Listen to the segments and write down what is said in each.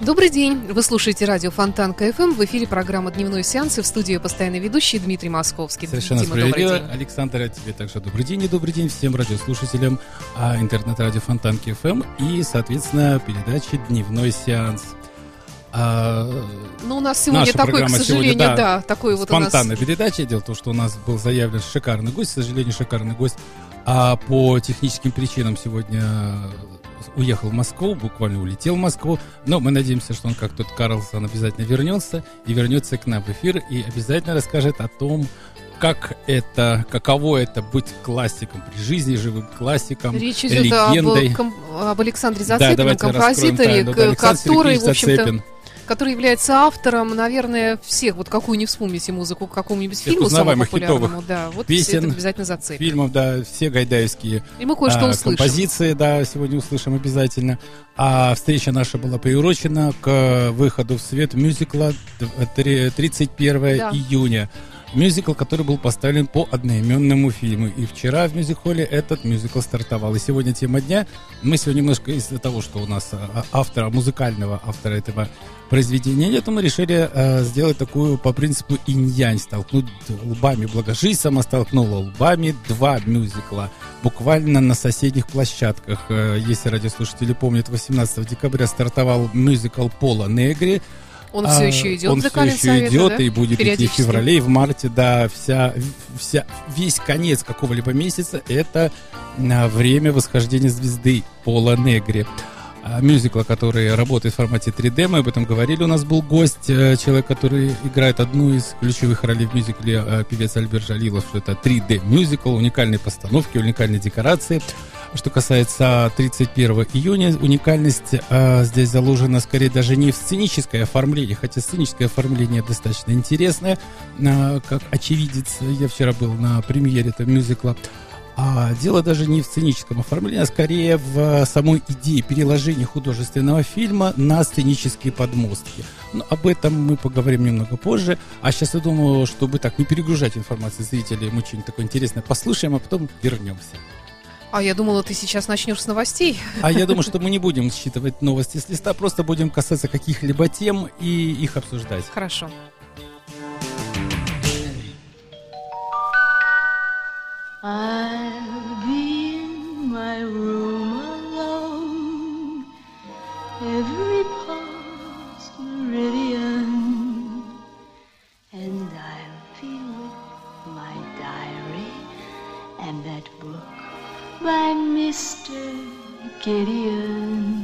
Добрый день! Вы слушаете радио Фонтанка FM. В эфире программа «Дневной сеанс» и в студии постоянный ведущий Дмитрий Московский. Совершенно Дима, справедливо. Александр, а тебе также добрый день и добрый день всем радиослушателям а, интернет-радио Фонтанки FM и, соответственно, передачи «Дневной сеанс». А, Ну, у нас сегодня такой, к сожалению, сегодня, да, такой вот у нас... передача. Дело в том, что у нас был заявлен шикарный гость, к сожалению, шикарный гость, а по техническим причинам сегодня уехал в Москву, буквально улетел в Москву, но мы надеемся, что он, как тот Карлсон, обязательно вернется и вернется к нам в эфир и обязательно расскажет о том, как это, каково это быть классиком при жизни, живым классиком, Речь идет об, легендой. ком- об Александре Да, давайте раскроем композиторе, тайну. Да, Александр который, Сергеевич в общем-то, Зацепин. Который является автором, наверное, всех, вот какую не вспомните музыку, к какому-нибудь Всех фильму самому популярному, да, вот песен, это обязательно зацепит. фильмов, да, все гайдаевские И мы кое-что а, услышим. композиции, да, сегодня услышим обязательно. А встреча наша была приурочена к выходу в свет мюзикла д- три- 31 Да. июня. Мюзикл, который был поставлен по одноименному фильму. И вчера в мюзик-холле этот мюзикл стартовал. И сегодня тема дня. Мы сегодня немножко из-за того, что у нас а, автора, музыкального автора этого произведения нет, мы решили а, сделать такую по принципу инь-янь. Столкнуть лбами. Благожизнь сама столкнула лбами два мюзикла. Буквально на соседних площадках. Э, Если радиослушатели помнят, 18 декабря стартовал мюзикл Пола Негри. Он А, все еще идет Он все еще Калинсовета, идет да? и будет идти в феврале, и в марте, да, вся, вся, весь конец какого-либо месяца это а, время восхождения звезды Пола Негри. А, Мюзикла, который работает в формате 3D, мы об этом говорили. У нас был гость, э, человек, который играет одну из ключевых ролей в мюзикле, э, певец Альберт Жалилов, что это 3D мюзикл, уникальные постановки, уникальные декорации. Что касается 31 июня, уникальность э, здесь заложена скорее даже не в сценическое оформление, хотя сценическое оформление достаточно интересное. Э, как очевидец, я вчера был на премьере этого мюзикла. А дело даже не в сценическом оформлении, а скорее в э, самой идее переложения художественного фильма на сценические подмостки. Но об этом мы поговорим немного позже. А сейчас я думаю, чтобы так не перегружать информацию зрителей, мы что-нибудь такое интересное послушаем, а потом вернемся. А я думала, ты сейчас начнешь с новостей. А я думаю, что мы не будем считывать новости с листа, просто будем касаться каких-либо тем и их обсуждать. Хорошо. I'll be in my room alone. Every pulse meridian, and I'll be with my diary and that book by Mr. Gideon.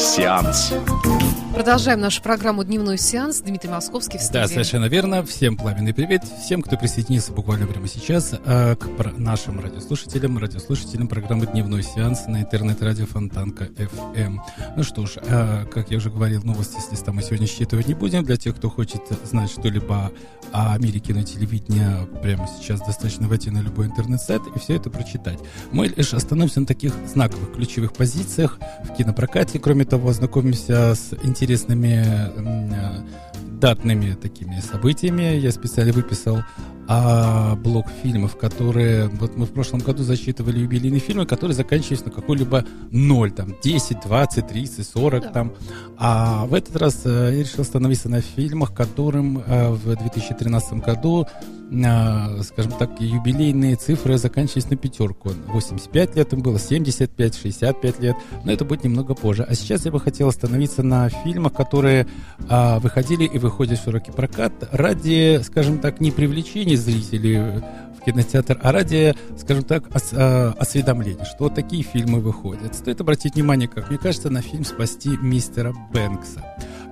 Дневной сеанс. Продолжаем нашу программу «Дневной сеанс». Дмитрий Московский в студии. Да, совершенно верно. Всем пламенный привет. Всем, кто присоединился буквально прямо сейчас э, к нашим радиослушателям, радиослушателям программы «Дневной сеанс» на интернет-радио Фонтанка FM. Ну что ж, э, как я уже говорил, новости с листа мы сегодня считывать не будем. Для тех, кто хочет знать что-либо о мире кинотелевидения, прямо сейчас достаточно войти на любой интернет-сайт и все это прочитать. Мы лишь остановимся на таких знаковых ключевых позициях в кинопрокате. Кроме того, ознакомимся с интересными м, э, датными такими событиями. Я специально выписал а, блок фильмов, которые... Вот мы в прошлом году засчитывали юбилейные фильмы, которые заканчивались на какой-либо ноль, там, 10, 20, 30, 40, Да. там. А в этот раз э, я решил остановиться на фильмах, которым э, в 2013 году, э, скажем так, юбилейные цифры заканчивались на пятерку. 85 лет им было, 75, 65 лет, но это будет немного позже. А сейчас я бы хотел остановиться на фильмах, которые выходили и выходят в широкий прокат ради, скажем так, не привлечения зрителей в кинотеатр, а ради, скажем так, ос- а, осведомления, что такие фильмы выходят. Стоит обратить внимание, как мне кажется, на фильм «Спасти мистера Бэнкса»,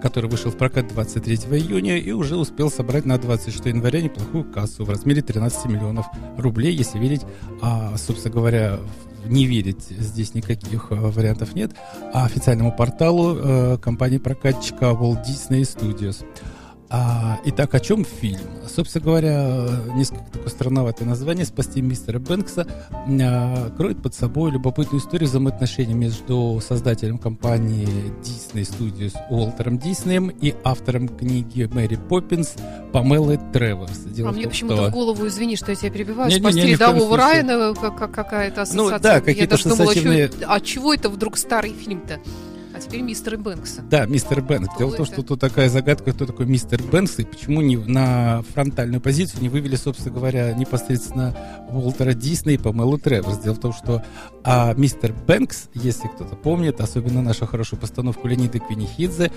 который вышел в прокат 23 июня и уже успел собрать на 26 января неплохую кассу в размере 13 миллионов рублей, если верить, а, собственно говоря, не верить здесь никаких э, вариантов нет, а официальному порталу э, компании-прокатчика Walt Disney Studios. А, итак, о чем фильм? Собственно говоря, э, несколько такое странноватое название «Спасти мистера Бэнкса» а, кроет под собой любопытную историю взаимоотношений между создателем компании Disney Studios Уолтером Диснеем и автором книги «Мэри Поппинс» Памелой Треворс. Дело А мне почему-то что- в голову, извини, что я тебя перебиваю, Не-не-не, спасти в коем рядового. Райана, как, как- какая-то Ну, ассоциация. да, Я какие-то даже думала, ассоциативные- а чего это вдруг старый фильм-то? А теперь мистер Бэнкса. Да, мистер Бэнкс. Кто Дело в том, что тут такая загадка, кто такой мистер Бэнкс и почему не на фронтальную позицию не вывели, собственно говоря, непосредственно Уолтера Дисней и Памелу Треворс. Дело в том, что а, мистер Бэнкс, если кто-то помнит, особенно нашу хорошую постановку Леонида Квинихидзе,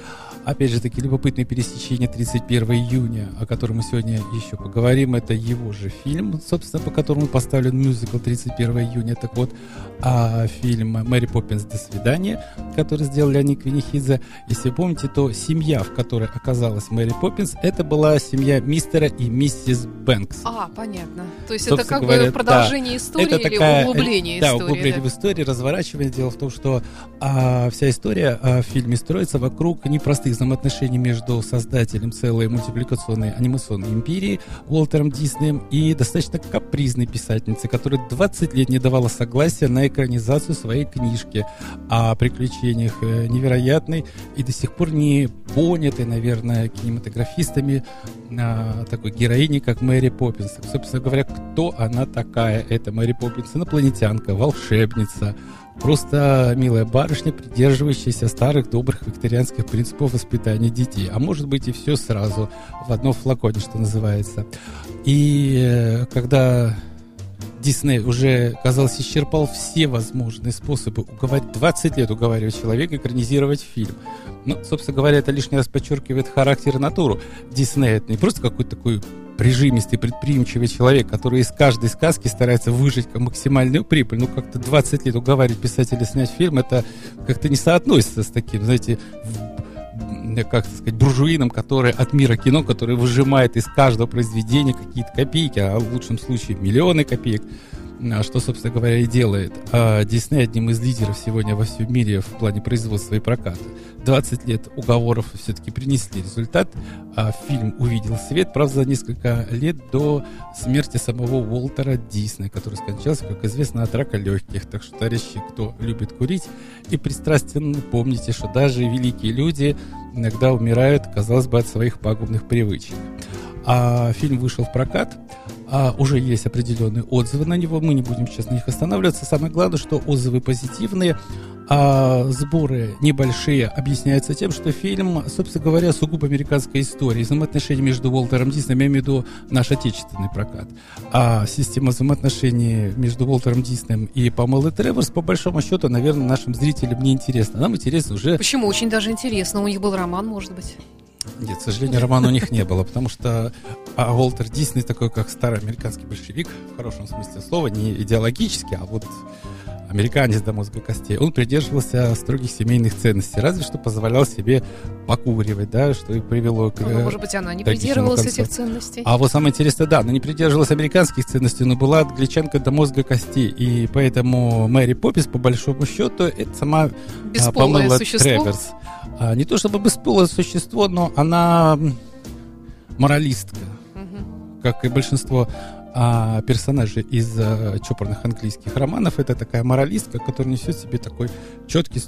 опять же таки любопытное пересечение 31 июня, о котором мы сегодня еще поговорим, это его же фильм, собственно, по которому поставлен мюзикл 31 июня. Так вот, а, фильм «Мэри Поппинс. До свидания», который сделал Леонид Квинихидзе. Если вы помните, то семья, в которой оказалась Мэри Поппинс, это была семья мистера и миссис Бэнкс. А, понятно. То есть это Собственно как говоря, бы продолжение истории это или такая, углубление да, истории? углубление да? в истории, разворачивание. Дело в том, что а, вся история а, в фильме строится вокруг непростых взаимоотношений между создателем целой мультипликационной анимационной империи Уолтером Диснеем и достаточно капризной писательницей, которая 20 лет не давала согласия на экранизацию своей книжки о приключениях невероятной и до сих пор не понятой, наверное, кинематографистами а, такой героини, как Мэри Поппинс. Собственно говоря, кто она такая? Это Мэри Поппинс, инопланетянка, волшебница, просто милая барышня, придерживающаяся старых добрых викторианских принципов воспитания детей. А может быть и все сразу в одном флаконе, что называется. И э, когда Дисней уже, казалось, исчерпал все возможные способы уговорить, 20 лет уговаривать человека экранизировать фильм. Ну, собственно говоря, это лишний раз подчеркивает характер и натуру Диснея. Это не просто какой-то такой прижимистый, предприимчивый человек, который из каждой сказки старается выжить максимальную прибыль. Ну, как-то 20 лет уговаривать писателя снять фильм, это как-то не соотносится с таким, знаете, как сказать, буржуином, который от мира кино, который выжимает из каждого произведения какие-то копейки, а в лучшем случае миллионы копеек. А что, собственно говоря, и делает а Дисней одним из лидеров сегодня во всем мире в плане производства и проката. 20 лет уговоров все-таки принесли результат. А фильм увидел свет, правда, за несколько лет до смерти самого Уолтера Диснея, который скончался, как известно, от рака легких. Так что, товарищи, кто любит курить и пристрастен, помните, что даже великие люди иногда умирают, казалось бы, от своих пагубных привычек. А фильм вышел в прокат, а, уже есть определенные отзывы на него, мы не будем сейчас на них останавливаться. Самое главное, что отзывы позитивные, а сборы небольшие объясняются тем, что фильм, собственно говоря, сугубо американская история. Взаимоотношения между Уолтером Диснеем, я имею в виду наш отечественный прокат. А система взаимоотношений между Уолтером Диснеем и Памелой Треворс, по большому счету, наверное, нашим зрителям не интересно. Нам интересно уже... Почему? Очень даже интересно. У них был роман, может быть. Нет, к сожалению, романа у них не было, потому что а Уолтер Дисней такой, как старый американский большевик, в хорошем смысле слова, не идеологически, а вот американец до мозга костей, он придерживался строгих семейных ценностей, разве что позволял себе покуривать, да, что и привело к... Ну, может быть, она не придерживалась этих ценностей. А вот самое интересное, да, она не придерживалась американских ценностей, но была англичанка до мозга костей, и поэтому Мэри Поппис, по большому счету, это сама Бесполое Памела существо? Треверс. А, не то чтобы бесполое существо, но она моралистка, угу. как и большинство а персонажи из а, чопорных английских романов это такая моралистка, которая несет себе такой четкий,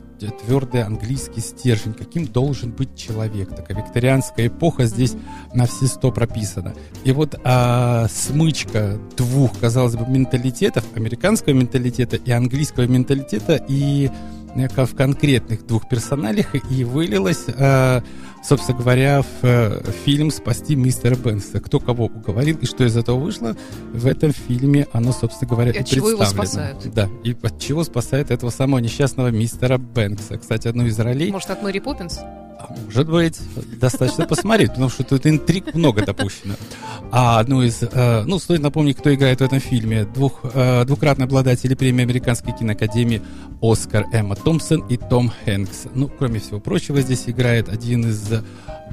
твердый английский стержень, каким должен быть человек. Такая викторианская эпоха здесь mm-hmm. на все сто прописана. И вот а, смычка двух, казалось бы, менталитетов, американского менталитета и английского менталитета, и в конкретных двух персоналях и вылилось, э, собственно говоря, в э, фильм «Спасти мистера Бенса». Кто кого уговорил и что из этого вышло, в этом фильме оно, собственно говоря, и, и чего его спасают. Да, и от чего спасает этого самого несчастного мистера Бенкса. Кстати, одну из ролей... Может, от Мэри Поппинс? А может быть, достаточно посмотреть, потому что тут интриг много допущено. А одну из, э, ну, стоит напомнить, кто играет в этом фильме. Двух, э, двукратные обладатели премии Американской киноакадемии Оскар Эмма Томпсон и Том Хэнкс. Ну, кроме всего прочего, здесь играет один из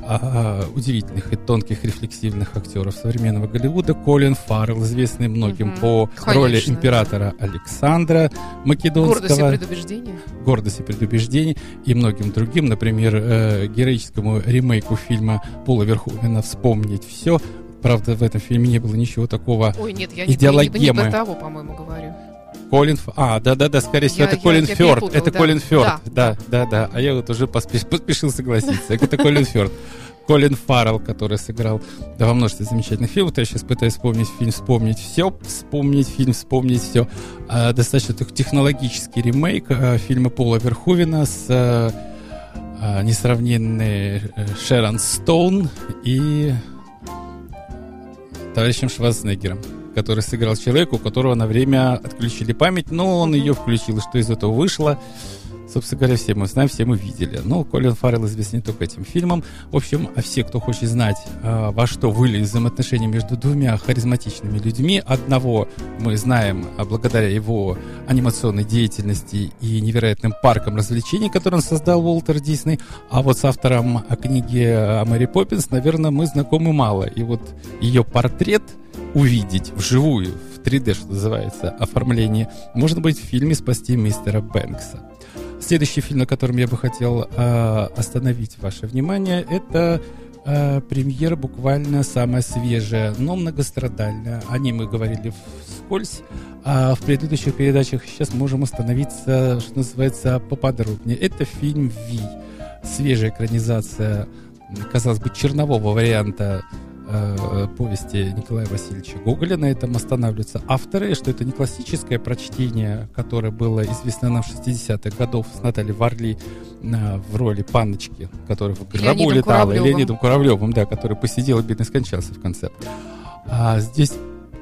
а, удивительных и тонких рефлексивных актеров современного Голливуда Колин Фаррелл, известный многим mm по Конечно. роли императора Александра Македонского. Гордость и предубеждение. Гордость и предубеждение и многим другим, например, э, героическому ремейку фильма Пола Верховена «Вспомнить все». Правда, в этом фильме не было ничего такого Ой, нет, я не, не, не про того, по-моему, говорю. Колин... А, да-да-да, скорее всего, я, это Колин я, Фёрд. Я это да. Колин Фёрд, да. да, да, да. А я вот уже поспеш... поспешил согласиться. Это Колин Фёрд. Колин Фаррелл, который сыграл да, во множестве замечательных фильмов. Я сейчас пытаюсь вспомнить фильм «Вспомнить все», вспомнить фильм «Вспомнить все». А, достаточно технологический ремейк а, фильма Пола Верховена с а, несравненной э, Шерон Стоун и товарищем Шварценеггером который сыграл человека, у которого на время отключили память, но он ее включил. что из этого вышло? Собственно говоря, все мы знаем, все мы видели. Ну, Колин Фаррелл известен не только этим фильмом. В общем, а все, кто хочет знать, а, во что вылились взаимоотношения между двумя харизматичными людьми, одного мы знаем а, благодаря его анимационной деятельности и невероятным паркам развлечений, который он создал Уолтер Дисней, а вот с автором книги о Мэри Поппинс, наверное, мы знакомы мало. И вот ее портрет увидеть вживую, в 3D, что называется, оформление, можно быть в фильме «Спасти мистера Бэнкса». Следующий фильм, на котором я бы хотел э, остановить ваше внимание, это э, премьера буквально самая свежая, но многострадальная. О ней мы говорили вскользь, а в предыдущих передачах сейчас можем остановиться, что называется, поподробнее. Это фильм «Ви», свежая экранизация, казалось бы, чернового варианта э, повести Николая Васильевича Гоголя на этом останавливаются. Авторы, что это не классическое прочтение, которое было известно нам в 60-х годов с Натальей Варли э, в роли паночки, которая в гробу летала, и Леонидом Куравлевым, да, который посидел и бедно скончался в конце. А здесь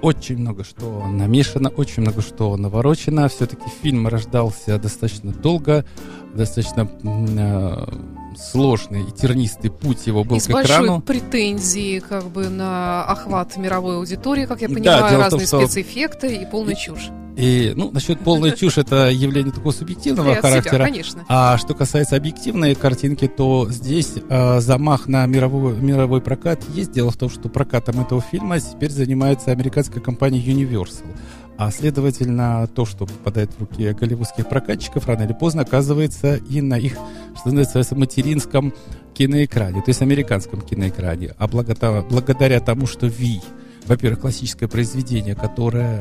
очень много что намешано, очень много что наворочено. Все-таки фильм рождался достаточно долго, достаточно э, сложный и тернистый путь его был И с к большой экрану. претензией как бы на охват мировой аудитории, как я Да, понимаю, дело в том, разные что- спецэффекты и полная чушь. И, ну, насчет полной чушь, это явление такого субъективного себя, характера. конечно. А что касается объективной картинки, то здесь э, замах на мировой, мировой прокат есть. Дело в том, что прокатом этого фильма теперь занимается американская компания Universal. А следовательно, то, что попадает в руки голливудских прокатчиков, рано или поздно оказывается и на их, что называется, материнском киноэкране, то есть американском киноэкране. А благо- благодаря тому, что Ви, во-первых, классическое произведение, которое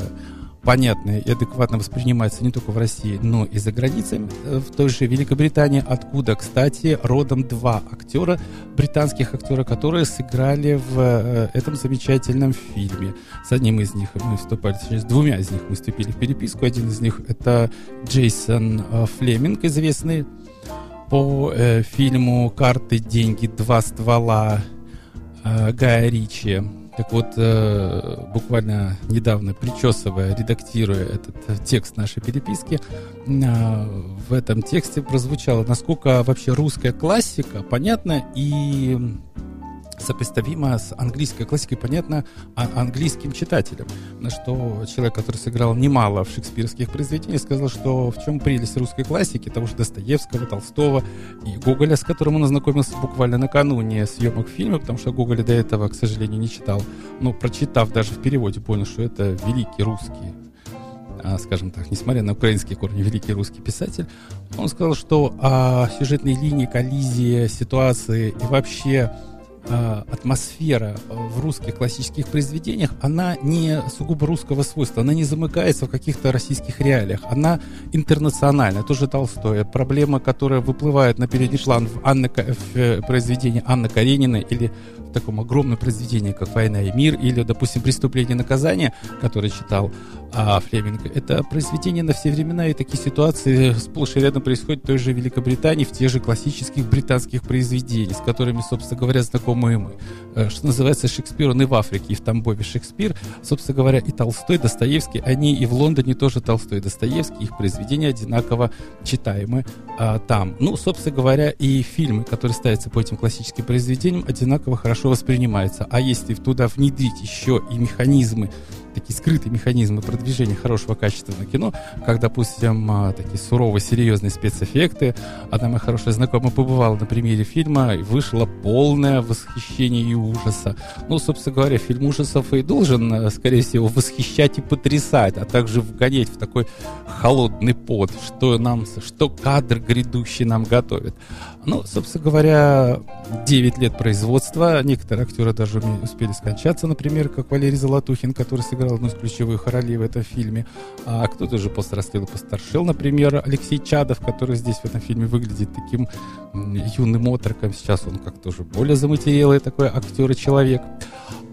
понятно и адекватно воспринимается не только в России, но и за границей, э, в той же Великобритании, откуда, кстати, родом два актера, британских актера, которые сыграли в э, этом замечательном фильме. С одним из них мы вступали, с двумя из них мы вступили в переписку. Один из них это Джейсон э, Флеминг, известный по фильму «Карты, деньги, два ствола» Гая Ричи. Так вот, э, буквально недавно, причесывая, редактируя этот э, текст нашей переписки, э, в этом тексте прозвучало, насколько вообще русская классика понятна и сопоставима с английской классикой, понятно, а- английским читателям. На что человек, который сыграл немало в шекспировских произведениях, сказал, что в чем прелесть русской классики, того же Достоевского, Толстого и Гоголя, с которым он ознакомился буквально накануне съемок фильма, потому что Гоголя до этого, к сожалению, не читал. Но прочитав даже в переводе, понял, что это великий русский а, скажем так, несмотря на украинские корни, великий русский писатель, он сказал, что а, сюжетные линии, коллизии, ситуации и вообще атмосфера а, в русских классических произведениях, она не сугубо русского свойства, она не замыкается в каких-то российских реалиях, она интернациональная, тоже Толстой. Проблема, которая выплывает на передний план в, Анны, Ка- в э, произведении Анны Карениной или в таком огромном произведении, как «Война и мир», или, допустим, «Преступление и наказание», которое читал а, Флеминг. Это произведение на все времена, и такие ситуации сплошь и рядом происходят в той же Великобритании, в тех же классических британских произведениях, с которыми, собственно говоря, знакомы мы. Э, Что называется, Шекспир, он и в Африке, и в Тамбове Шекспир. Собственно говоря, и Толстой, Достоевский, они и в Лондоне тоже Толстой Достоевский, их произведения одинаково читаемы а, там. Ну, собственно говоря, и фильмы, которые ставятся по этим классическим произведениям, одинаково хорошо воспринимаются. А если туда внедрить еще и механизмы, такие скрытые механизмы продвижения хорошего качественного кино, как, допустим, а, такие суровые, серьезные спецэффекты. Одна моя хорошая знакомая побывала на премьере фильма, и вышло полное восхищение и ужаса. Ну, собственно говоря, фильм ужасов и должен, э, скорее всего, восхищать и потрясать, а также вгонять в такой холодный пот, что нам, что кадр грядущий нам готовит. Ну, собственно говоря, 9 лет производства. Некоторые актеры даже успели скончаться, например, как Валерий Золотухин, который сыграл одну из ключевых ролей в этом фильме. А кто-то же пострастил и постаршел, например, Алексей Чадов, который здесь в этом фильме выглядит таким юным отроком. Сейчас он как-то уже более заматерелый такой актер и человек.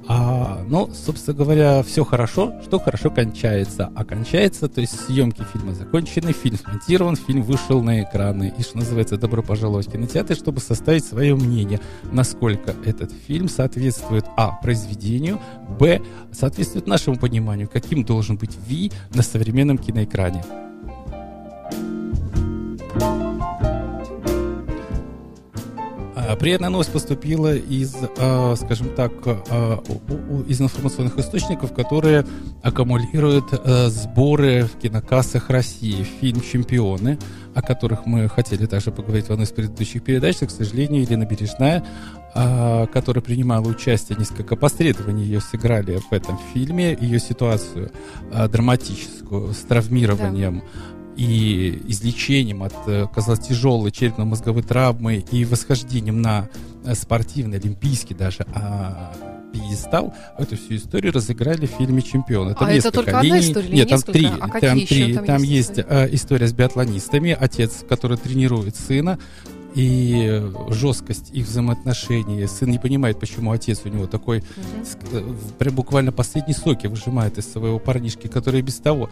А, ну, собственно говоря, все хорошо, что хорошо кончается. А кончается, то есть съемки фильма закончены, фильм смонтирован, фильм вышел на экраны. И, что называется, добро пожаловать в кинотеатр, чтобы составить свое мнение, насколько этот фильм соответствует, а, произведению, б, соответствует нашему пониманию, каким должен быть Ви на современном киноэкране. Приятная новость поступила из, а, скажем так, а, из информационных источников, которые аккумулируют а, сборы в кинокассах России. Фильм «Чемпионы», о которых мы хотели также поговорить в одной из предыдущих передач, но, к сожалению, Елена Бережная, а, которая принимала участие, несколько посредований ее сыграли в этом фильме, ее ситуацию а, драматическую с травмированием и излечением от, э, казалось, тяжелой черепно-мозговой травмы и восхождением на э, спортивный, олимпийский даже а, пьедестал, эту всю историю разыграли в фильме «Чемпион». А это только одна линий. история или Нет, там несколько? три. А там еще три. там Там есть есть э, история с биатлонистами, отец, который тренирует сына, и жесткость их взаимоотношений. Сын не понимает, почему отец у него такой, ск- э, прям буквально последние соки выжимает из своего парнишки, который без того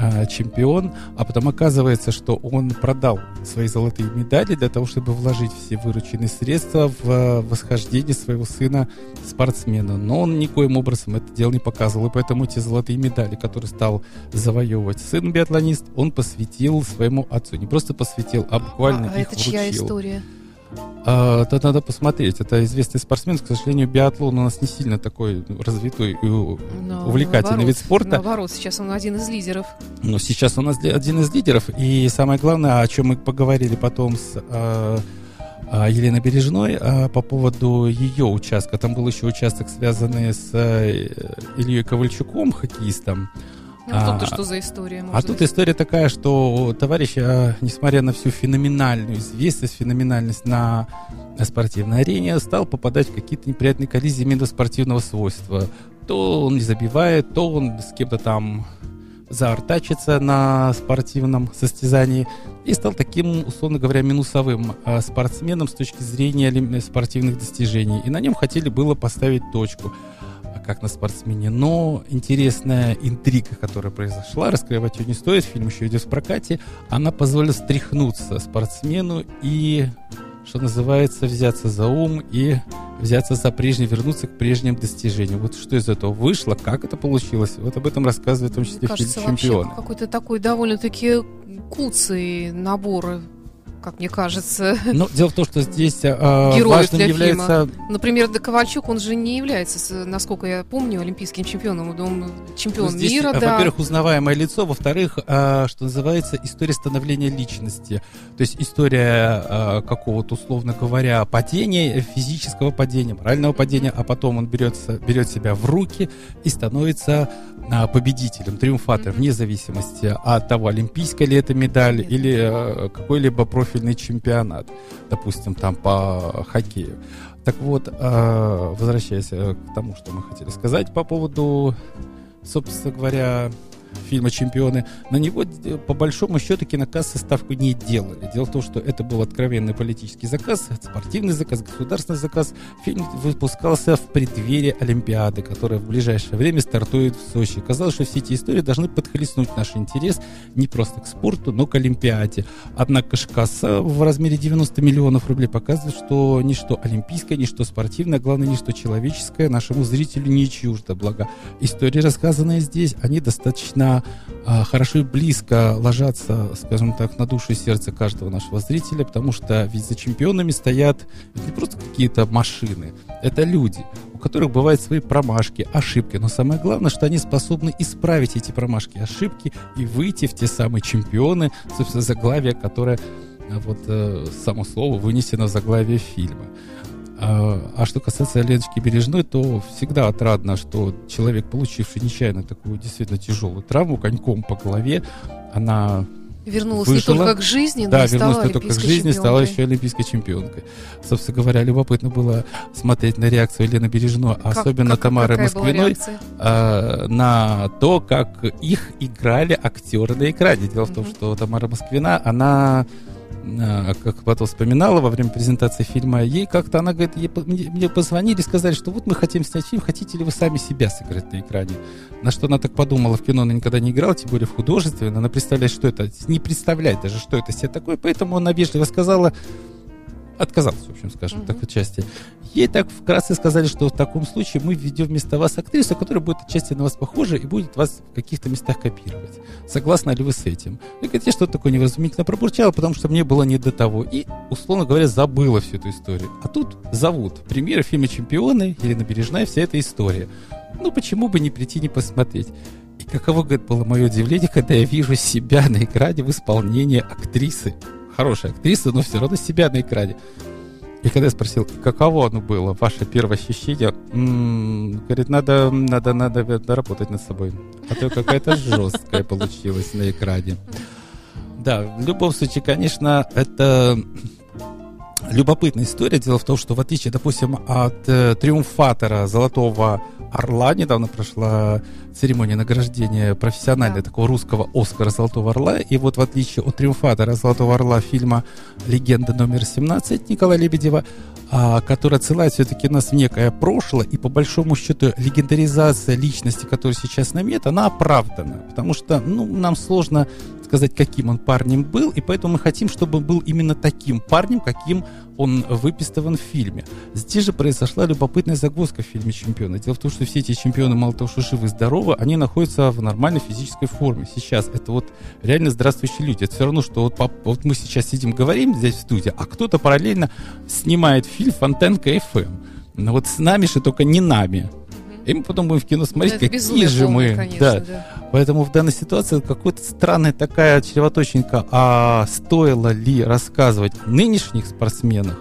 а, чемпион, а потом оказывается, что он продал свои золотые медали для того, чтобы вложить все вырученные средства в а, восхождение своего сына спортсмена. Но он никоим образом это дело не показывал, и поэтому эти золотые медали, которые стал завоевывать сын биатлонист, он посвятил своему отцу. Не просто посвятил, а буквально а их это чья вручил. история? А, это надо посмотреть. Это известный спортсмен. К сожалению, биатлон у нас не сильно такой развитой и у- Но увлекательный наоборот, вид спорта. Наоборот, сейчас он один из лидеров. Но сейчас у нас один из лидеров. И самое главное, о чем мы поговорили потом с а, а, Еленой Бережной а, по поводу ее участка. Там был еще участок, связанный с э, Ильей Ковальчуком, хоккеистом. Ну, а А, тут-то что за история? А тут быть? история такая, что товарищ, а, несмотря на всю феноменальную известность, феноменальность на, спортивной арене, стал попадать в какие-то неприятные коллизии именно спортивного свойства. То он не забивает, то он с кем-то там заортачится на спортивном состязании и стал таким, условно говоря, минусовым а, спортсменом с точки зрения спортивных достижений. И на нем хотели было поставить точку а как на спортсмене. Но интересная интрига, которая произошла, раскрывать ее не стоит, фильм еще идет в прокате, она позволила стряхнуться спортсмену и, что называется, взяться за ум и взяться за прежнее, вернуться к прежним достижениям. Вот что из этого вышло, как это получилось, вот об этом рассказывает в том числе Кажется, фильм «Чемпионы». какой-то такой довольно-таки куцый набор, как мне кажется. Но дело в том, что здесь а, Героев важным для является Например, да Ковальчук, он же не является, насколько я помню, олимпийским чемпионом. Он чемпион Ну, здесь, мира, а, да. Во-первых, узнаваемое лицо, во-вторых, а, что называется, история становления личности. То есть история а, какого-то, условно говоря, падения, физического падения, морального падения, а потом он берется, берет себя в руки и становится а, победителем, триумфатором, вне зависимости от того, олимпийская ли это медаль Понятно. или а, какой-либо профильный чемпионат, допустим, там по хоккею. Так вот, а, возвращаясь э, к тому, что мы хотели сказать по поводу, собственно говоря, фильма «Чемпионы», на него, э, по большому счету, кинокассы ставку не делали. Дело в том, что это был откровенный политический заказ, спортивный заказ, государственный заказ. Фильм выпускался в преддверии Олимпиады, которая в ближайшее время стартует в Сочи. Казалось, что все эти истории должны подхлестнуть наш интерес не просто к спорту, но к Олимпиаде. Однако ж касса в размере 90 миллионов рублей показывает, что ничто олимпийское, ничто спортивное, а главное, ничто человеческое нашему зрителю не чуждо. Благо, истории, рассказанные здесь, они достаточно а, хорошо и близко ложатся, скажем так, на душу и сердце каждого нашего зрителя, потому что ведь за чемпионами стоят не просто какие-то машины, это люди, у которых бывают свои промашки, ошибки, но самое главное, что они способны исправить эти промашки, ошибки и выйти в те самые чемпионы, собственно, заглавие, которое а, вот э, само слово вынесено в заглавие фильма. А, а что касается Леночки Бережной, то всегда отрадно, что человек, получивший нечаянно такую действительно тяжелую травму коньком по голове, она Вернулась выжила. не только к жизни, но да, и стала вернулась не только к жизни, стала чемпионкой. еще олимпийской чемпионкой. Собственно говоря, любопытно было смотреть на реакцию Елены Бережной, Как- особенно как- Тамары Москвиной, а, на то, как их играли актеры на экране. Дело в том, что Тамара Москвина, она как потом вспоминала во время презентации фильма, ей как-то, она говорит, ей мне, мне позвонили, сказали, что вот мы хотим снять фильм, хотите ли вы сами себя сыграть на экране? На что она так подумала, в кино она никогда не играла, тем более в художественном, она представляет, что это, не представляет даже, что это себе такое, поэтому она вежливо сказала, отказалась, в общем, скажем Мгм. так, от части. Ей так вкратце сказали, что в таком случае мы введем вместо вас актрису, которая будет отчасти на вас похожа и будет вас в каких-то местах копировать. Согласны ли вы с этим? Я что-то такое невразумительно пробурчала, потому что мне было не до того. И, условно говоря, забыла всю эту историю. А тут зовут. Премьера фильма «Чемпионы», Елена Бережная, вся эта история. Ну, почему бы не прийти, не посмотреть? И каково, говорит, было мое удивление, когда я вижу себя на экране в исполнении актрисы. Хорошая актриса, но все равно себя на экране. И когда я спросил, каково оно было, ваше первое ощущение, говорит, надо, надо, надо, надо работать над собой. А то какая-то жесткая получилась на экране. Да, в любом случае, конечно, это любопытная история. Дело в том, что в отличие, допустим, от э, триумфатора Золотого Орла, недавно прошла церемония награждения профессионального Да. такого русского Оскара Золотого Орла. И вот в отличие от триумфатора Золотого Орла фильма «Легенда номер 17» Николая Лебедева, а, который отсылает все-таки нас в некое прошлое, и по большому счету легендаризация личности, которая сейчас на мет, она оправдана, потому что ну, нам сложно сказать, каким он парнем был, и поэтому мы хотим, чтобы он был именно таким парнем, каким он выпистован в фильме. Здесь же произошла любопытная загвоздка в фильме «Чемпионы». Дело в том, что все эти чемпионы, мало того, что живы и здоровы, они находятся в нормальной физической форме. Сейчас это вот реально здравствующие люди. Это все равно, что вот, вот мы сейчас сидим, говорим здесь в студии, а кто-то параллельно снимает фильм «Фонтанка FM». Но вот с нами же только не нами. И мы потом будем в кино смотреть, Это какие безумие же мы. конечно, да. да. Поэтому в данной ситуации какая-то странная такая чревоточинка. А стоило ли рассказывать о нынешних спортсменах?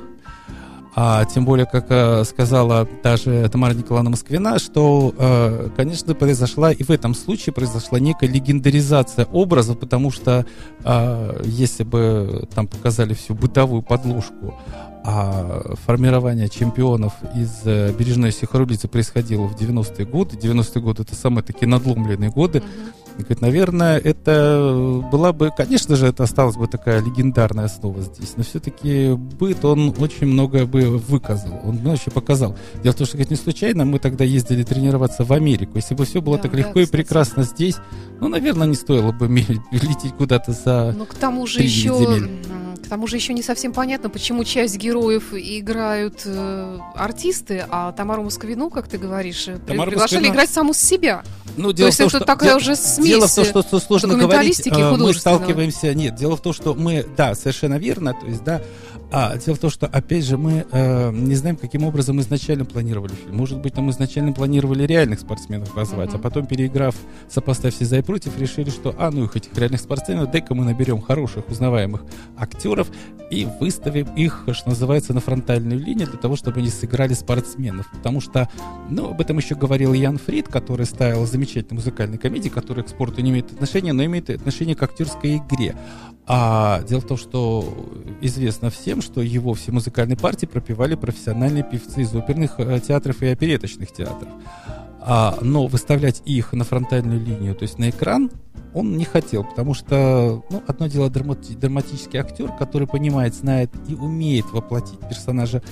А тем более, как э, сказала даже Тамара Николаевна Москвина, что, э, конечно, произошла и в этом случае произошла некая легендаризация образа, потому что э, если бы там показали всю бытовую подложку, а формирование чемпионов из э, Бережной Сихарулицы происходило в 90-е годы. 90-е годы это самые такие надломленные годы. И, говорит, наверное, это была бы, конечно же, это осталась бы такая легендарная основа здесь, но все-таки быт, он очень многое бы выказал, он очень показал. Дело в том, что, говорит, не случайно мы тогда ездили тренироваться в Америку. Если бы все было Да, так да, легко и кстати. прекрасно здесь, ну, наверное, не стоило бы лететь куда-то за... Ну, к тому же еще, земель. К тому же еще не совсем понятно, почему часть героев играют э, артисты, а Тамару Московину, как ты говоришь, э, Тамара приглашали Москвина- играть саму себя. Ну, То есть это такая дело- уже смесь Дело в том, что, что сложно говорить, э, мы сталкиваемся... Нет, дело в том, что мы... Да, совершенно верно, то есть, да, а дело в том, что, опять же, мы э, не знаем, каким образом изначально планировали фильм. Может быть, там изначально планировали реальных спортсменов позвать, Мгм. а потом, переиграв «Сопоставь все за и против», решили, что, а, ну их, этих реальных спортсменов, дай-ка мы наберем хороших, узнаваемых актеров и выставим их, что называется, на фронтальную линию для того, чтобы они сыграли спортсменов. Потому что, ну, об этом еще говорил Ян Фрид, который ставил замечательные музыкальные комедии, которые к спорту не имеют отношения, но имеют отношение к актерской игре. А дело в том, что известно всем, что его все музыкальные партии пропевали профессиональные певцы из оперных э, театров и опереточных театров. А, но выставлять их на фронтальную линию, то есть на экран, он не хотел, потому что, ну, одно дело драмати- драматический актер, который понимает, знает и умеет воплотить персонажа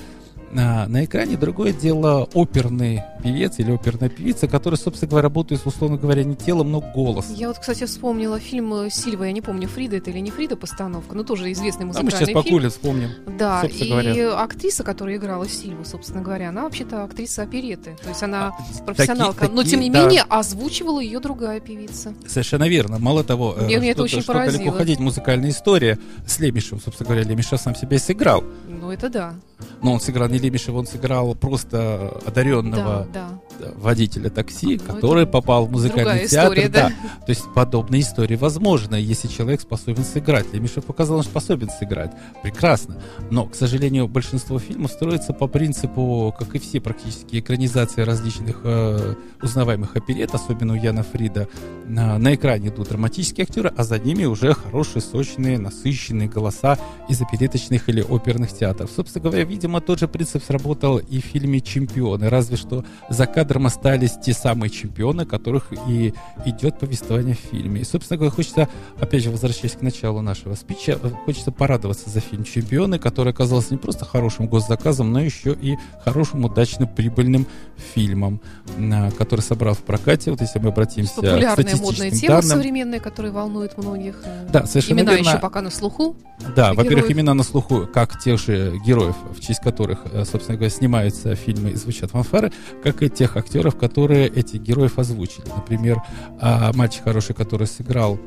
а, на экране, другое дело оперный певец или оперная певица, который, собственно говоря, работает, условно говоря, не телом, но голосом. Я вот, кстати, вспомнила фильм э, Сильва, я не помню, Фрида это или не Фрида постановка, но тоже известный А мы музыкальный сейчас фильм. покулем вспомним. Да, и говоря. актриса, которая играла Сильву, собственно говоря, она вообще-то актриса опереты. То есть она А, профессионалка, таки- но тем не да. менее озвучивала ее другая певица. Совершенно верно. Мало того, э, Меня это что-то- очень что поразило. далеко ходить, музыкальная история с Лемишем, собственно говоря, Лемеша сам себя сыграл. Ну, это да. Но он сыграл не Лемешева, он сыграл просто одаренного Да, да. Водителя такси, Ну, который попал в музыкальный театр. история, да. То есть подобные истории возможны, если человек способен сыграть. Лемешев показал, он способен сыграть. Прекрасно. Но, к сожалению, большинство фильмов строится по принципу, как и все практически экранизации различных э, узнаваемых оперет, особенно у Яна Фрида, на, на экране идут драматические актеры, а за ними уже хорошие, сочные, насыщенные голоса из опереточных или оперных театров. Собственно говоря, видимо, тот же принцип сработал и в фильме «Чемпионы», разве что за кадром остались те самые чемпионы, которых и идет повествование в фильме. И, собственно говоря, хочется, опять же, возвращаясь к началу нашего спича, э, хочется порадоваться за фильм «Чемпионы», который оказался не просто хорошим госзаказом, но еще и хорошим, удачным, прибыльным фильмом, на- который собрал в прокате, вот если мы обратимся к Популярная модная статистическим тема данным. современная, которая волнует многих. э, Да, совершенно Имена верно. еще пока на слуху. Да, во-первых, имена на слуху, как тех же героев, в честь которых, э, собственно говоря, снимаются фильмы и звучат фанфары, как и тех актеров, которые этих героев озвучили. Например, а, мальчик хороший, который сыграл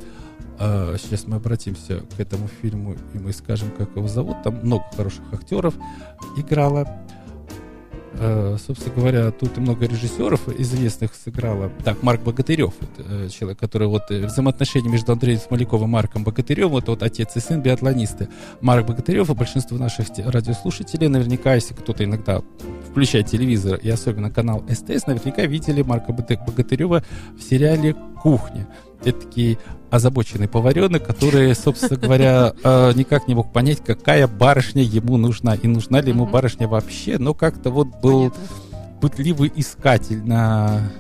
а, Сейчас мы обратимся к этому фильму, и мы скажем, как его зовут. Там много хороших актеров играло. Э, Собственно говоря, тут и много режиссеров известных сыграло. Так, Марк Богатырев, вот, э, человек, который вот э, взаимоотношения между Андреем Смоляковым и Марком Богатыревым, это вот отец и сын биатлонисты. Марк Богатырев и большинство наших те- радиослушателей, наверняка, если кто-то иногда включает телевизор, и особенно канал СТС, наверняка видели Марка Богат- Богатырева в сериале «Кухня». Это такие озабоченный поваренок, который, собственно говоря, э, никак не мог понять, какая барышня ему нужна, и нужна ли ему барышня вообще, но как-то вот был пытливый искатель на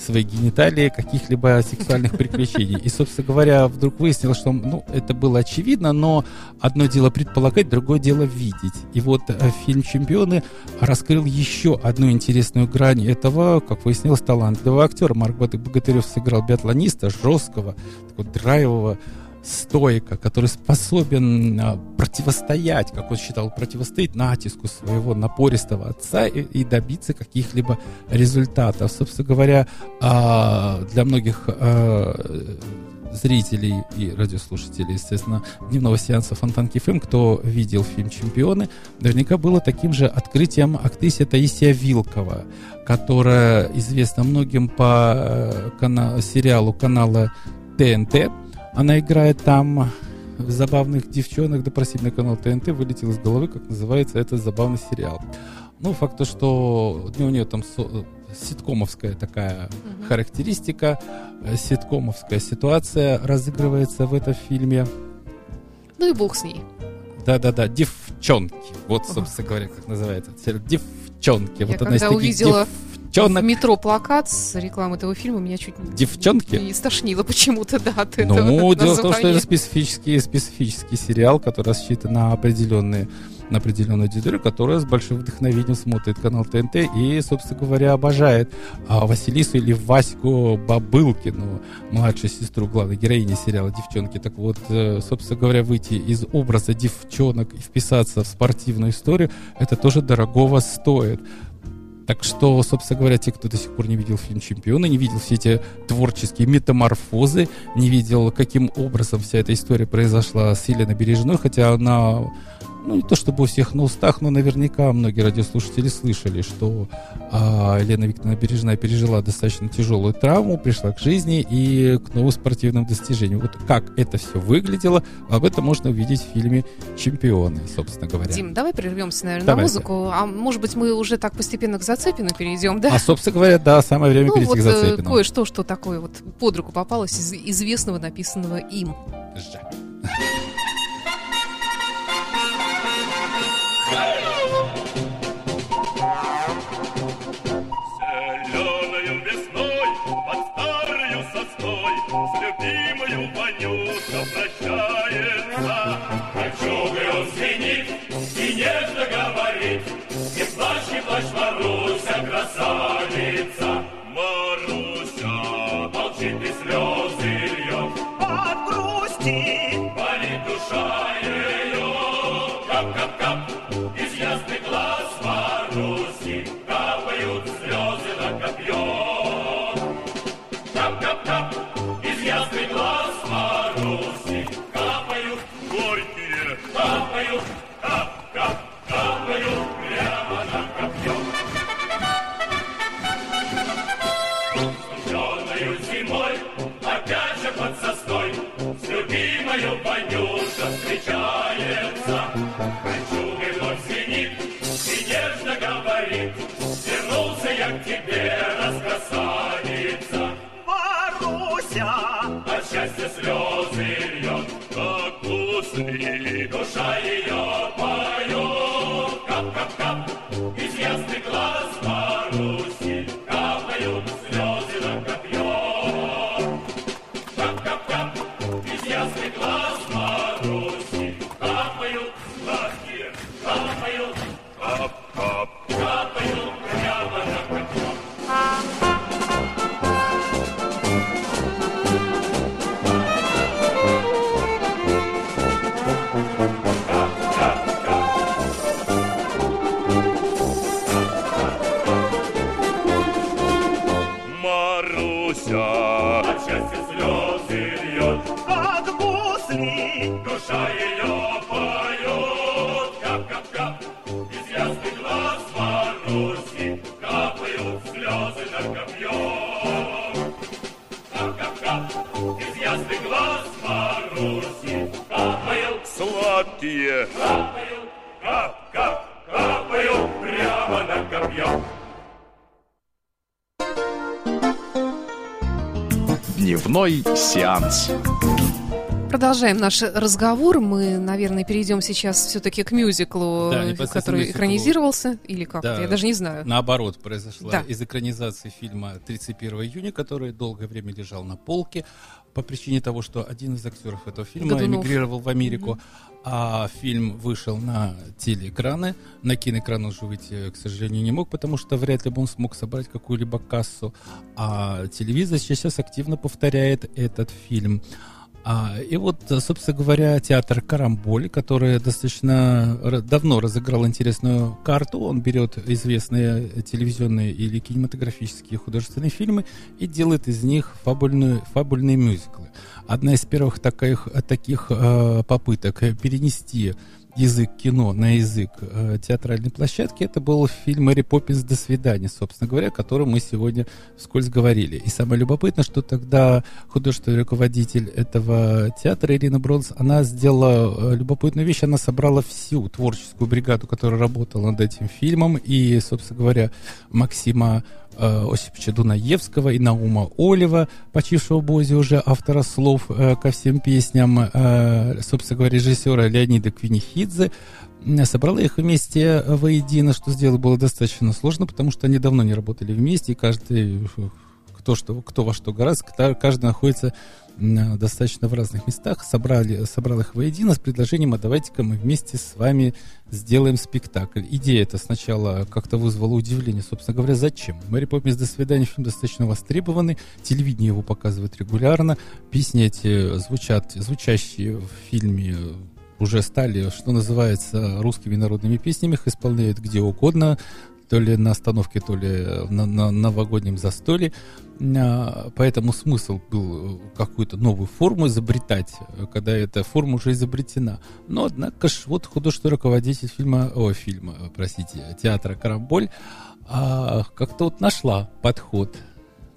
свои гениталии каких-либо сексуальных приключений. И, собственно говоря, вдруг выяснилось, что ну, это было очевидно, но одно дело предполагать, другое дело видеть. И вот э, фильм «Чемпионы» раскрыл еще одну интересную грань этого, как выяснилось, талантливого актера. Марк Богатырев сыграл биатлониста, жесткого, такого драйвового, стойка, который способен а, противостоять, как он считал, противостоять натиску своего напористого отца и, и добиться каких-либо результатов. Собственно говоря, а, для многих а, зрителей и радиослушателей, естественно, дневного сеанса Фонтанки ФМ, кто видел фильм «Чемпионы», наверняка было таким же открытием актрисе Таисия Вилкова, которая известна многим по э, сериалу канала ТНТ, она играет там в забавных девчонок, да простите, на канал ТНТ вылетел из головы, как называется этот забавный сериал. Ну, факт то, что у нее там со- ситкомовская такая Мгм. характеристика, э, ситкомовская ситуация разыгрывается в этом фильме. Ну и бог с ней. Да-да-да, девчонки. Вот, собственно говоря, как называется. Девчонки. Я вот одна из когда таких увидела В девчонок. метро плакат с рекламой этого фильма меня чуть не- Девчонки? не стошнило почему-то, да, от этого Ну, дело в том, что это специфический, специфический сериал, который рассчитан на определенные на определенную аудиторию, которая с большим вдохновением смотрит канал ТНТ и, собственно говоря, обожает а, Василису или Ваську Бабылкину, младшую сестру главной героини сериала «Девчонки». Так вот, э, собственно говоря, выйти из образа девчонок и вписаться в спортивную историю, это тоже дорогого стоит. Так что, собственно говоря, те, кто до сих пор не видел фильм «Чемпионы», не видел все эти творческие метаморфозы, не видел, каким образом вся эта история произошла с Еленой Бережной, хотя она, ну, не то чтобы у всех на устах, но наверняка многие радиослушатели слышали, что а, Елена Викторовна Бережная пережила достаточно тяжелую травму, пришла к жизни и к новым спортивным достижениям. Вот как это все выглядело, об этом можно увидеть в фильме «Чемпионы», собственно говоря. Дим, давай прервемся, наверное, на Давайте. музыку. А может быть, мы уже так постепенно к Зацепину перейдем, да? А, собственно говоря, да, самое время ну, перейти вот к э, Зацепину. кое-что, что такое вот под руку попалось из известного, написанного им. Жаль. С любимою Ванюша прощается. Кольчугой он звенит и нежно говорит Не плачь, не плачь, Valeu! Продолжаем наш разговор. Мы, наверное, перейдем сейчас все-таки к мюзиклу, Да, э, который экранизировался, или как Да. Я даже не знаю. Наоборот, произошла Да. из экранизации фильма 31 июня, который долгое время лежал на полке по причине того, что один из актеров этого фильма Годунов. эмигрировал в Америку, а фильм вышел на телеэкраны. На киноэкран уже выйти, к сожалению, не мог, потому что вряд ли бы он смог собрать какую-либо кассу. А телевизор сейчас активно повторяет этот фильм. А, и вот, э, собственно говоря, театр Карамболь, который достаточно давно разыграл интересную карту, он берет известные телевизионные или кинематографические художественные фильмы и делает из них фабульную, фабульные мюзиклы. Одна из первых таких, таких э, попыток перенести язык кино на язык э, театральной площадки, это был фильм «Мэри Поппинс. До свидания», собственно говоря, о котором мы сегодня вскользь говорили. И самое любопытное, что тогда художественный руководитель этого театра Ирина Бронс, она сделала э, любопытную вещь, она собрала всю творческую бригаду, которая работала над этим фильмом, и, собственно говоря, Максима э, Осиповича Дунаевского и Наума Олева, почившего Бозе уже автора слов э, ко всем песням, э, собственно говоря, режиссера Леонида Квинихидзе, собрала их вместе воедино, что сделать было достаточно сложно, потому что они давно не работали вместе, и каждый, кто, что, кто во что гораздо, каждый находится достаточно в разных местах, собрали, собрал их воедино с предложением, а давайте-ка мы вместе с вами сделаем спектакль. Идея это сначала как-то вызвала удивление, собственно говоря, зачем? Мэри Поппинс «До свидания» фильм достаточно востребованный, телевидение его показывает регулярно, песни эти звучат, звучащие в фильме уже стали, что называется, русскими народными песнями, их исполняют где угодно, то ли на остановке, то ли на, на новогоднем застолье. А, Поэтому смысл был какую-то новую форму изобретать, э, когда эта форма уже изобретена. Но, однако ж, вот художественный руководитель фильма, о, фильма, э, простите, театра «Карамболь» а, как-то вот нашла подход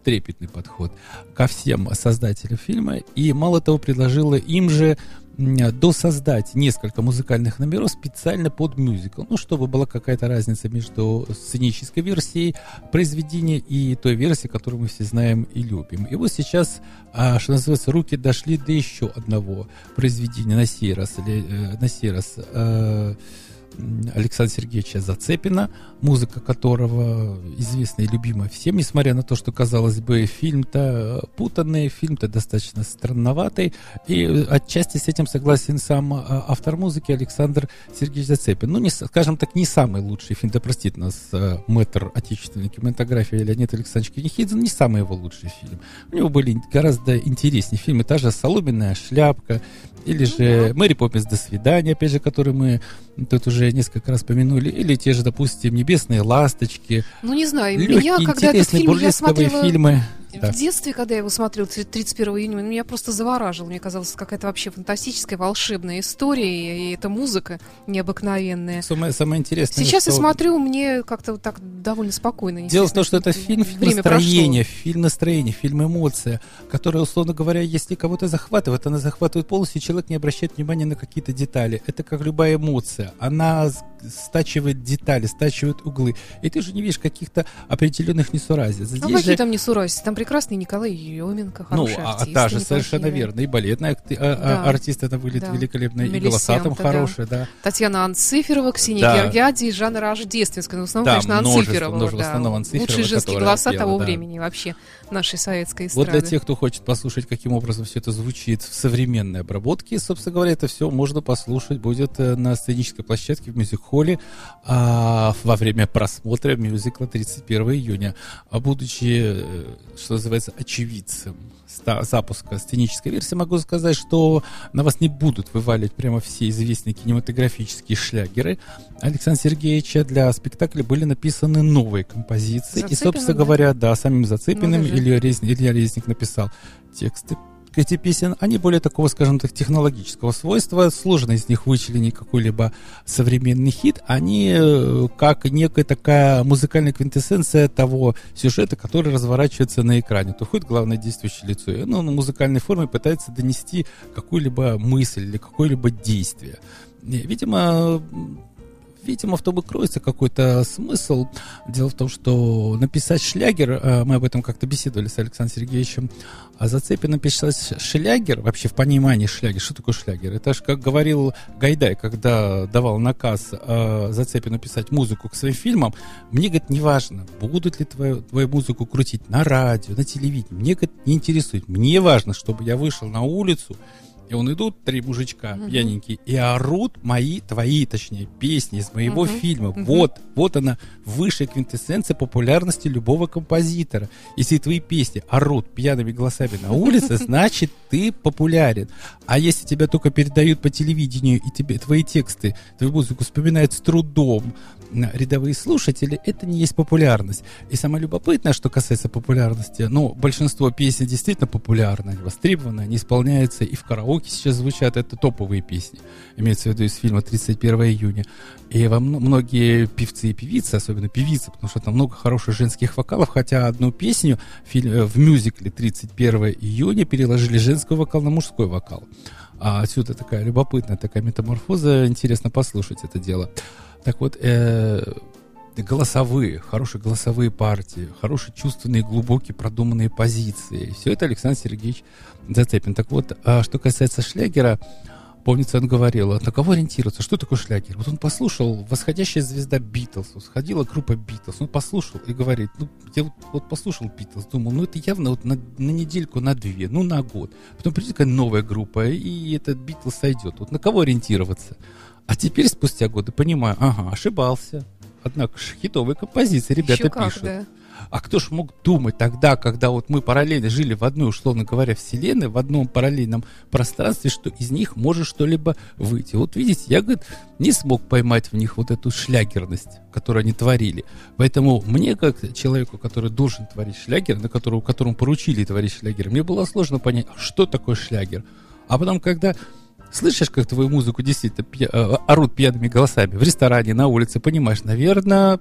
трепетный подход ко всем создателям фильма и мало того предложила им же досоздать несколько музыкальных номеров специально под мюзикл, ну чтобы была какая-то разница между сценической версией произведения и той версией, которую мы все знаем и любим. И вот сейчас, а, что называется, руки дошли до еще одного произведения на сей раз, или, э, на сей раз э, Александра Сергеевича Зацепина, музыка которого известна и любима всем, несмотря на то, что, казалось бы, фильм-то путанный, фильм-то достаточно странноватый, и отчасти с этим согласен сам а, автор музыки Александр Сергеевич Зацепин. Ну, не, скажем так, не самый лучший фильм, да простит нас э, мэтр отечественной кинематографии Леонид Александрович Кенихидзе, не самый его лучший фильм. У него были гораздо интереснее фильмы, та же «Соломенная шляпка», или же «Мэри Поппинс. До свидания», опять же, который мы тут уже несколько раз помянули, или те же, допустим, «Небесные ласточки», Ну, не знаю, легкие, меня, когда этот фильм я смотрела фильмы. Да. в детстве, когда я его смотрела 31 июня, меня просто завораживало. Мне казалось, какая-то вообще фантастическая, волшебная история, и эта музыка необыкновенная. Самое, самое интересное, Сейчас я что- смотрю, мне как-то вот так довольно спокойно. Дело в том, что это фильм, фильм настроения, фильм настроения, фильм эмоция, который, условно говоря, если кого-то захватывает, она захватывает полностью, и человек не обращает внимания на какие-то детали. Это как любая эмоция. Она стачивает детали, стачивает углы. И ты же не видишь каких-то определенных несуразиц. Ну, Здесь какие же- там несуразицы? Там прекрасный Николай Еременко, ну, хороший а, а артист. та же совершенно верно. И балетная акти- а- а- Да. артист это выглядит Да. великолепно, и голоса там Мелисента, да. да. Татьяна Анциферова, Ксения Да. Гергяди и Жанна Рождественская. Ну, в основном, Да, конечно, множество, Анциферова. множество, в да. Анциферова, Лучшие женские голоса пела, того да. времени вообще нашей советской Вот эстрады. для тех, кто хочет послушать, каким образом все это звучит в современной обработке, собственно говоря, это все можно послушать будет э, на сценической площадке в мюзик-холле а, во время просмотра мюзикла 31 июня. А будучи, э, что называется, очевидцем запуска сценической версии, могу сказать, что на вас не будут вываливать прямо все известные кинематографические шлягеры Александра Сергеевича. Для спектакля были написаны новые композиции. и, Зацепиным, собственно да? говоря, да, самим Зацепиным Ну. Илья, Резник, Илья Резник написал тексты эти песен, они более такого, скажем так, технологического свойства. Сложно из них вычленить какой-либо современный хит. Они э, как некая такая музыкальная квинтэссенция того сюжета, который разворачивается на экране. То хоть главное действующее лицо. И оно на музыкальной форме пытается донести какую-либо мысль или какое-либо действие. И, Видимо, видимо, в том и кроется какой-то смысл. Дело в том, что написать шлягер, э, мы об этом как-то беседовали с Александром Сергеевичем, а Зацепин написать шлягер, вообще в понимании шлягер, что такое шлягер? Это же, как говорил Гайдай, когда давал наказ э, Зацепину писать музыку к своим фильмам, мне, говорит, не важно, будут ли твою, твою музыку крутить на радио, на телевидении, мне, говорит, не интересует. Мне важно, чтобы я вышел на улицу, и он идут три мужичка Мгм. пьяненькие и орут мои, твои, точнее, песни из моего Мгм. фильма. Мгм. Вот, вот она, высшая квинтэссенция популярности любого композитора. Если твои песни орут пьяными голосами на улице, значит, ты популярен. А если тебя только передают по телевидению, и тебе твои тексты, твою музыку вспоминают с трудом рядовые слушатели, это не есть популярность. И самое любопытное, что касается популярности, ну, большинство песен действительно популярны, востребованы, они исполняются и в караоке сейчас звучат, это топовые песни. Имеется в виду из фильма «31 июня». И мно- многие певцы и певицы, особенно певицы, потому что там много хороших женских вокалов, хотя одну песню в, э, мюзикле «31 июня» переложили женский вокал на мужской вокал. А отсюда такая любопытная такая метаморфоза, интересно послушать это дело. Так вот, э, голосовые, хорошие голосовые партии, хорошие чувственные, глубокие, продуманные позиции. Все это Александр Сергеевич Зацепин. Так вот, а что касается шлягера, помнится, он говорил, на кого ориентироваться, что такое шлягер? Вот он послушал «Восходящая звезда Битлз», сходила группа Битлз, он послушал и говорит, ну, я вот, вот послушал Битлз, думал, ну, это явно вот на, на недельку, на две, ну, на год. Потом придет какая новая группа, и этот Битлз сойдет. Вот на кого ориентироваться? А теперь, спустя годы, понимаю, ага, ошибался. Однако ж хитовые композиции ребята Еще как, пишут. да. А кто ж мог думать тогда, когда вот мы параллельно жили в одной, условно говоря, вселенной, в одном параллельном пространстве, что из них может что-либо выйти. Вот видите, я, говорит, не смог поймать в них вот эту шлягерность, которую они творили. Поэтому мне, как человеку, который должен творить шлягер, на которого, которому поручили творить шлягер, мне было сложно понять, а что такое шлягер. А потом, когда слышишь, как твою музыку действительно пья- э, орут пьяными голосами в ресторане, на улице, понимаешь, наверное,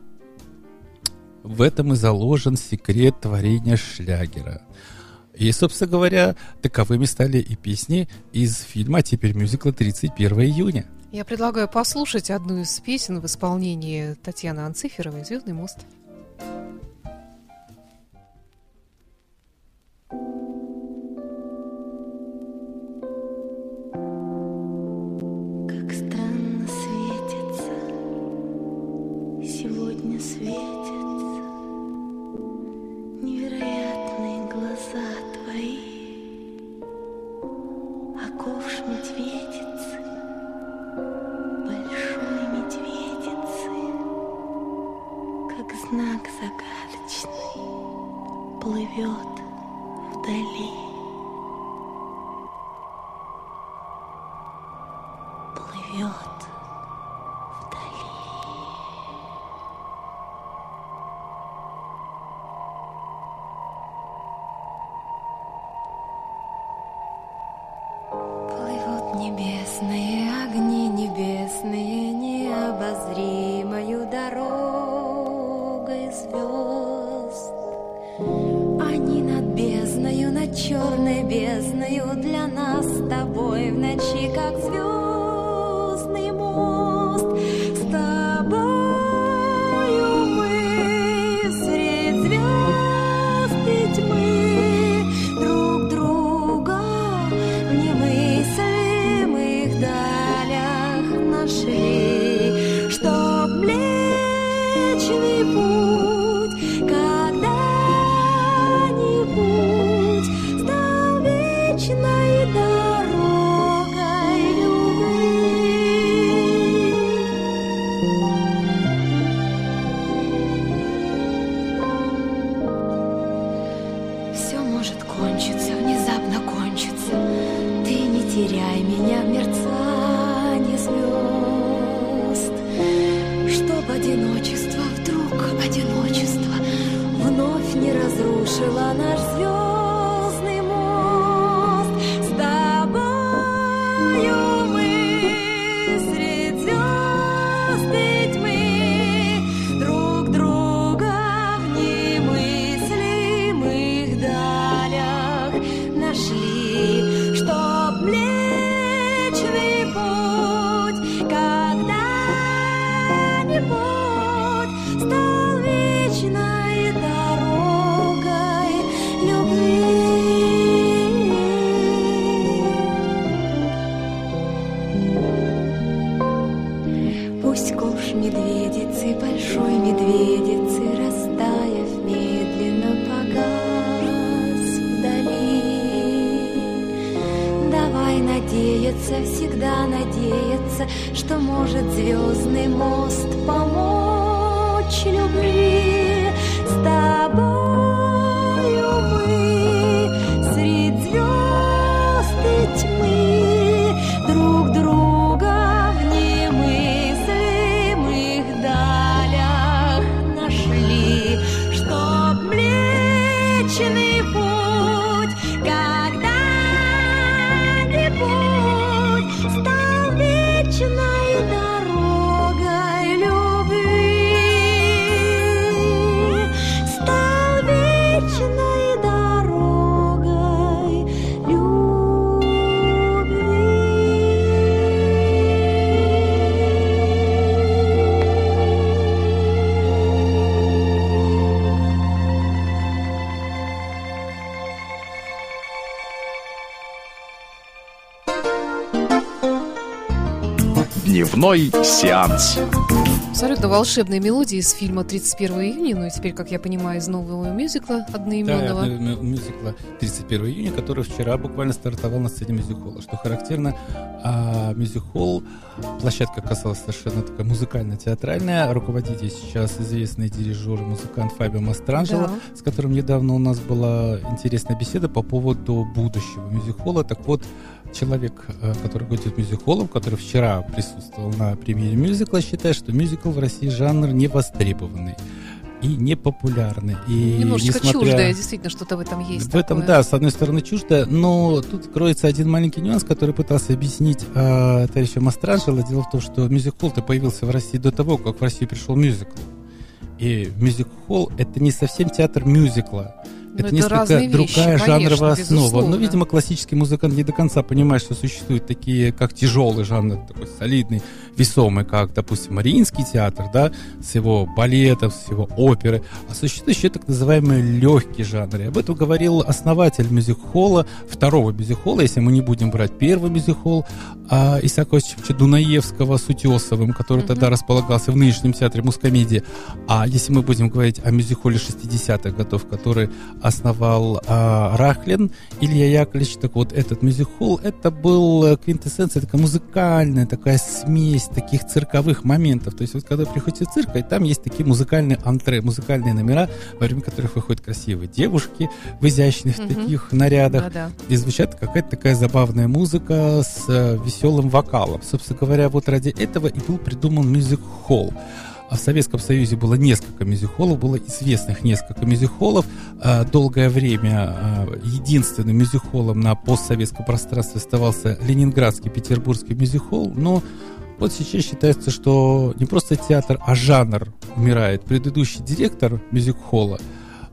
в этом и заложен секрет творения шлягера. И, собственно говоря, таковыми стали и песни из фильма, а теперь мюзикла «31 июня». Я предлагаю послушать одну из песен в исполнении Татьяны Анциферовой «Звездный мост». Может кончиться, внезапно кончиться. Ты не теряй меня в мерцании звезд. Чтоб одиночество, вдруг одиночество Вновь не разрушило наш звездный Дневной сеанс. Абсолютно волшебные мелодии из фильма «31 июня», ну и теперь, как я понимаю, из нового мюзикла Да, одноименного. мю- мюзикла 31 июня, который вчера буквально стартовал на сцене мюзик-холла. Что характерно, а, мюзик-холл, площадка оказалась совершенно такая музыкально-театральная. Руководитель сейчас известный дирижер и музыкант Фабио Мастранджело, Да. с которым недавно у нас была интересная беседа по поводу будущего мюзик-холла. Так вот, человек, э, который руководит мюзик-холлом, который вчера присутствовал на премьере мюзикла, считает, что мюзикл в России жанр невостребованный и непопулярный. И Немножечко несмотря- чуждое, действительно, что-то в этом есть. в этом, такое. да, с одной стороны чуждо, но тут кроется один маленький нюанс, который пытался объяснить э, товарищу Мастранжело. Дело в том, что мюзик-холл-то появился в России до того, как в Россию пришел мюзикл. И мюзик-холл — это не совсем театр мюзикла. Ну, это это несколько разные вещи, другая конечно, жанровая основа. безусловно. Но, видимо, классический музыкант не до конца понимает, что существуют такие, как тяжелый жанр, такой солидный, весомый, как, допустим, Мариинский театр, да, с его балетом, с его оперы. А существует еще так называемый легкий жанр. И об этом говорил основатель мюзик-холла, второго мюзик-холла, если мы не будем брать первый мюзик-холл, а, Исаака Осиповича Дунаевского с Утесовым, который Мгм. тогда располагался в нынешнем театре Мускомедии. А если мы будем говорить о мюзик-холле 60-х годов, который основал а, Рахлин, Илья Яковлевич, так вот этот мюзик-холл, это был э, квинтэссенция такая музыкальная, такая смесь таких цирковых моментов. То есть вот когда приходите в цирк, и там есть такие музыкальные антре, музыкальные номера, во время которых выходят красивые девушки в изящных Мгм. таких нарядах, Да-да. и звучат какая-то такая забавная музыка с э, веселым вокалом. Собственно говоря, вот ради этого и был придуман мюзик-холл. А в Советском Союзе было несколько мюзик-холлов, было известных несколько мюзик-холлов. А, Долгое время а, единственным мюзик-холлом на постсоветском пространстве оставался Ленинградский Петербургский мюзик-холл, но вот сейчас считается, что не просто театр, а жанр умирает. Предыдущий директор мюзик-холла,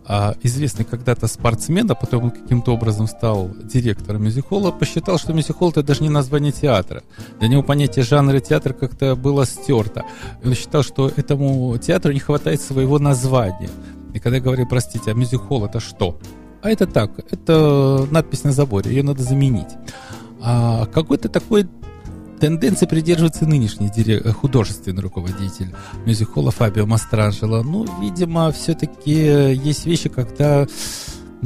а, известный когда-то спортсмен, а потом он каким-то образом стал директором мюзик-холла, посчитал, что мюзик-холл это даже не название театра. Для него понятие жанра театра как-то было стерто. Он считал, что этому театру не хватает своего названия. И когда я говорю, простите, а мюзик-холл это что? А это так, это надпись на заборе, ее надо заменить. А какой-то такой тенденции придерживается нынешний э, художественный руководитель мюзик-холла Фабио Мастранжело. Ну, видимо, все-таки есть вещи, когда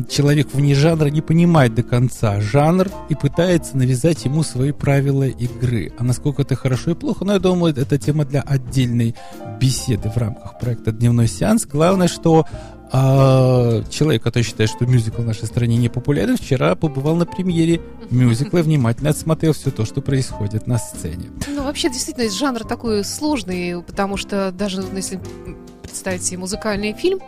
человек вне жанра не понимает до конца жанр и пытается навязать ему свои правила игры. А насколько это хорошо и плохо, ну, я думаю, это тема для отдельной беседы в рамках проекта «Дневной сеанс». Главное, что а, человек, который считает, что мюзикл в нашей стране не популярен, вчера побывал на премьере мюзикла и внимательно отсмотрел все то, что происходит на сцене. Ну, вообще, действительно, жанр такой сложный, потому что даже ну, если представить себе музыкальный фильм,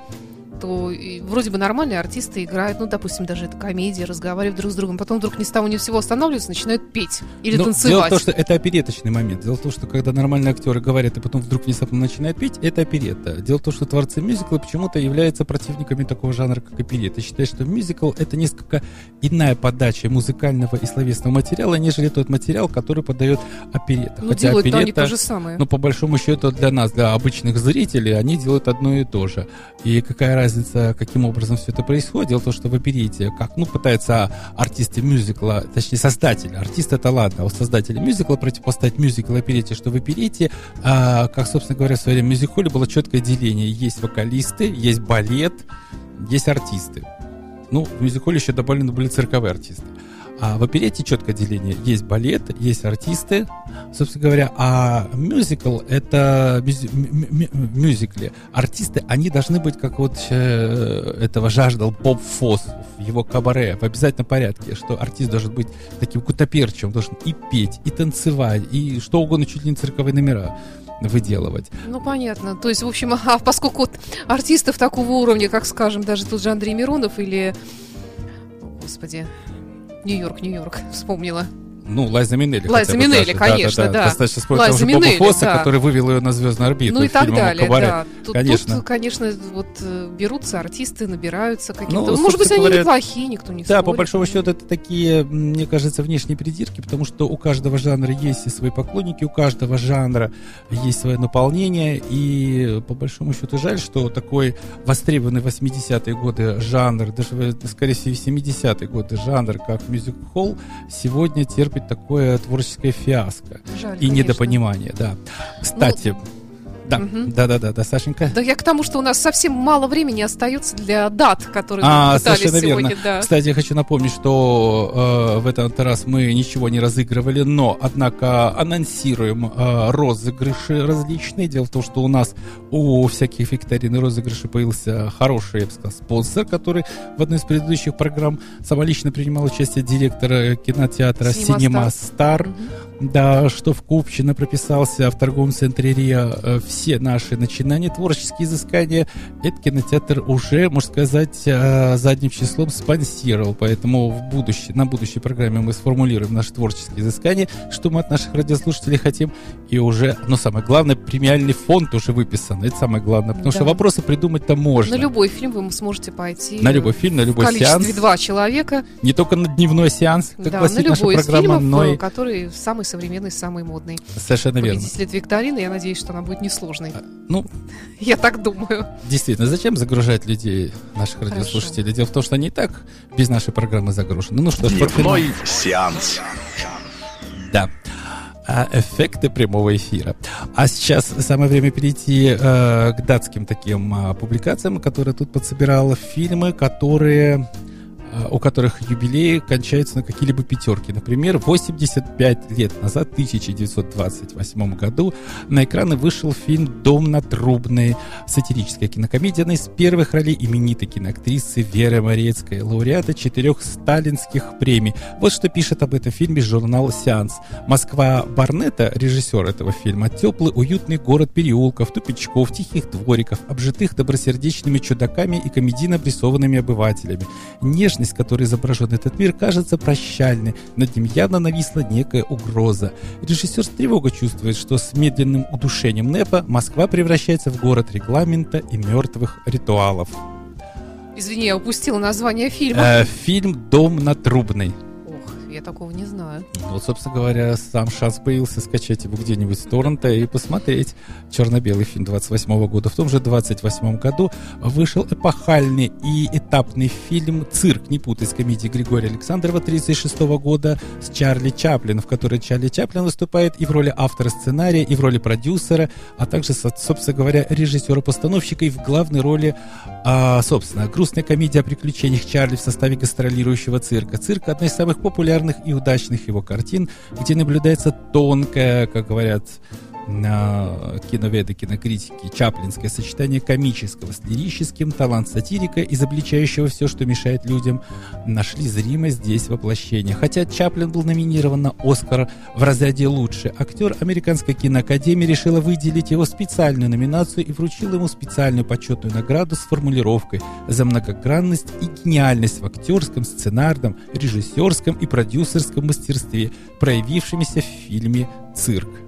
то и вроде бы нормальные артисты играют, ну, допустим, даже это комедия, разговаривают друг с другом, потом вдруг ни с того ни с сего останавливаются, начинают петь или Но танцевать. Дело в том, что это опереточный момент. Дело в том, что когда нормальные актеры говорят, и потом вдруг внезапно начинают петь, это оперетта. Дело в том, что творцы мюзикла почему-то являются противниками такого жанра, как оперетта. Считают, что мюзикл — это несколько иная подача музыкального и словесного материала, нежели тот материал, который подает оперетта. Ну, Хотя делают-то они оперетта- то же самое. но по большому счету для нас, для обычных зрителей, они делают одно и то же. И какая разница, каким образом все это происходит? Дело в том, что в оперете, как ну, пытаются артисты мюзикла, точнее создатели, артист это ладно, а вот создатели мюзикла противопоставить мюзикл оперете, что в оперете, а, как, собственно говоря, в свое время в мюзик-холле было четкое деление. Есть вокалисты, есть балет, есть артисты. Ну, в мюзик-холле еще добавлены были цирковые артисты. А в оперете четкое деление. Есть балет, есть артисты, собственно говоря, а мюзикл — это мюзи- мю- мю- мюзикли. Артисты, они должны быть, как вот э, этого жаждал Боб Фосс в его кабаре, в обязательном порядке, что артист должен быть таким кутоперчивым, должен и петь, и танцевать, и что угодно, чуть ли не цирковые номера выделывать. Ну, понятно. То есть, в общем, а поскольку артистов такого уровня, как, скажем, даже тот же Андрей Миронов или... Господи, Нью-Йорк, Нью-Йорк, вспомнила. Ну, Лайза Минелли. Лайза Минелли, конечно, да. Достаточно вспомнить Лайза того же Боба Фосса, да. который вывел ее на звездную орбиту Ну и так далее, «Кабаре». да. Тут, Конечно. тут, конечно, вот э, берутся артисты, набираются какие-то. Ну, Может быть, они говоря, неплохие, никто не Да, по спорит. большому счету это такие, мне кажется, внешние придирки, потому что у каждого жанра есть и свои поклонники, у каждого жанра есть свое наполнение, и по большому счету жаль, что такой востребованный в 80-е годы жанр, даже, скорее всего, в 70-е годы жанр, как мюзик-холл, сегодня терпит такое творческое фиаско Жаль, и конечно. недопонимание, да. Кстати, да, Мгм. да, да, да, да, Сашенька. Да я к тому, что у нас совсем мало времени остается для дат, которые А, мы пытались совершенно сегодня. верно. Да. Кстати, я хочу напомнить, что э, в этот раз мы ничего не разыгрывали, но, однако, анонсируем э, розыгрыши различные. Дело в том, что у нас у всяких викторин и розыгрышей появился хороший, я бы сказал, спонсор, который в одной из предыдущих программ самолично принимал участие директор э, кинотеатра Cinema Cinema Star. Мгм. Да, что в Купчино прописался в торговом центре РИА э, все наши начинания, творческие изыскания, этот кинотеатр уже, можно сказать, э, задним числом спонсировал. Поэтому в будущей, на будущей программе мы сформулируем наши творческие изыскания, что мы от наших радиослушателей хотим. И уже, ну, самое главное, премиальный фонд уже выписан. Это самое главное, потому Да. что вопросы придумать-то можно. На любой фильм вы сможете пойти. На любой фильм, на в любой количестве сеанс. два человека. Не только на дневной сеанс, как да, на гласит наша любой из программа, фильмов, но и... э, который самый современный, самый модный. Совершенно верно. Победитель этой викторины, я надеюсь, что она будет несложной. Ну, Я так думаю. Действительно, зачем загружать людей, наших радиослушателей? Дело в том, что они и так без нашей программы загружены. Ну что ж, Дневной сеанс. Да. А, эффекты прямого эфира. А сейчас самое время перейти э, к датским таким а, публикациям, которые тут подсобирал. Фильмы, которые э, у которых юбилеи кончаются на какие-либо пятерки. Например, 85 лет назад, в 1928 году, на экраны вышел фильм «Дом на Трубной», сатирическая кинокомедия, одна из первых ролей именитой киноактрисы Веры Морецкой, лауреата четырех сталинских премий. Вот что пишет об этом фильме журнал «Сеанс». Москва Барнета, режиссер этого фильма, теплый, уютный город переулков, тупичков, тихих двориков, обжитых добросердечными чудаками и комедийно обрисованными обывателями. Нежность, которой изображен этот мир, кажется прощальной, над ним явно нависла некая угроза. Режиссер с тревогой чувствует, что с медленным удушением НЭПа Москва превращается в город регламента и мертвых ритуалов. Извини, я упустила название фильма. Э, фильм «Дом на Трубной». Я такого не знаю. Вот, собственно говоря, сам шанс появился скачать его где-нибудь с торрента и посмотреть черно-белый фильм 28 года. В том же 28 году вышел эпохальный и этапный фильм «Цирк», не путай с комедией Григория Александрова 36 года с Чарли Чаплин, в которой Чарли Чаплин выступает и в роли автора сценария, и в роли продюсера, а также, со- собственно говоря, режиссера-постановщика и в главной роли, а, собственно, грустная комедия о приключениях Чарли в составе гастролирующего цирка. Цирк – одна из самых популярных и удачных его картин, где наблюдается тонкое, как говорят киноведы, кинокритики, чаплинское сочетание комического с лирическим, талант сатирика, изобличающего все, что мешает людям, нашли зримо здесь воплощение. Хотя Чаплин был номинирован на Оскар в разряде «Лучший актер», Американская киноакадемия решила выделить его специальную номинацию и вручила ему специальную почетную награду с формулировкой за многогранность и гениальность в актерском, сценарном, режиссерском и продюсерском мастерстве, проявившимися в фильме «Цирк».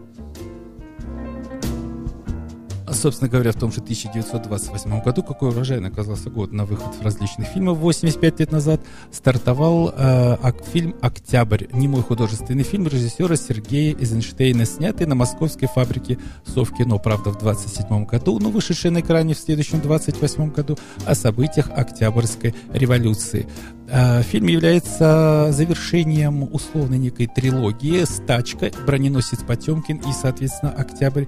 А, Собственно говоря, в том же 1928 году, какой урожайный оказался год на выход различных фильмов, 85 лет назад стартовал э, фильм «Октябрь», немой художественный фильм режиссера Сергея Эйзенштейна, снятый на московской фабрике Совкино, правда, в 27 году, но вышедший на экране в следующем 28 году о событиях Октябрьской революции. Э, Фильм является завершением условной некой трилогии «Стачка», «Броненосец Потемкин» и, соответственно, «Октябрь»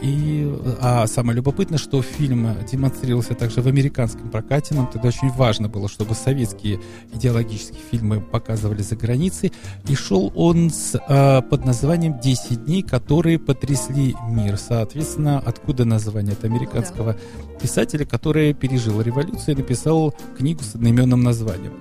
И, а самое любопытное, что фильм демонстрировался также в американском прокате. Нам тогда очень важно было, чтобы советские идеологические фильмы показывали за границей. И шел он с, а, под названием «10 дней, которые потрясли мир». Соответственно, откуда название? от американского писателя, который пережил революцию и написал книгу с одноименным названием.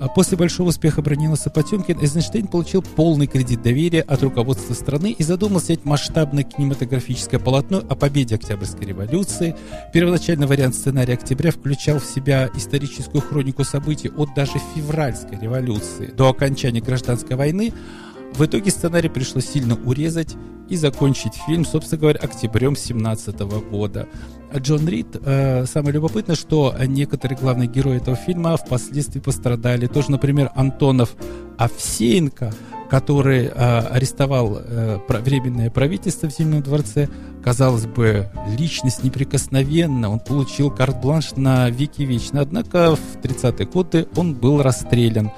А после большого успеха броненосца Потемкин Эйзенштейн получил полный кредит доверия от руководства страны и задумал снять масштабное кинематографическое полотно о победе Октябрьской революции. Первоначальный вариант сценария «Октября» включал в себя историческую хронику событий от даже февральской революции до окончания гражданской войны, в итоге сценарий пришлось сильно урезать и закончить фильм, собственно говоря, октябрем 2017 года. Джон Рид, э, самое любопытное, что некоторые главные герои этого фильма впоследствии пострадали. Тоже, например, Антонов Овсеенко, который э, арестовал э, временное правительство в Зимнем дворце, казалось бы, личность неприкосновенна, он получил карт-бланш на веки вечно. Однако в 30-е годы он был расстрелян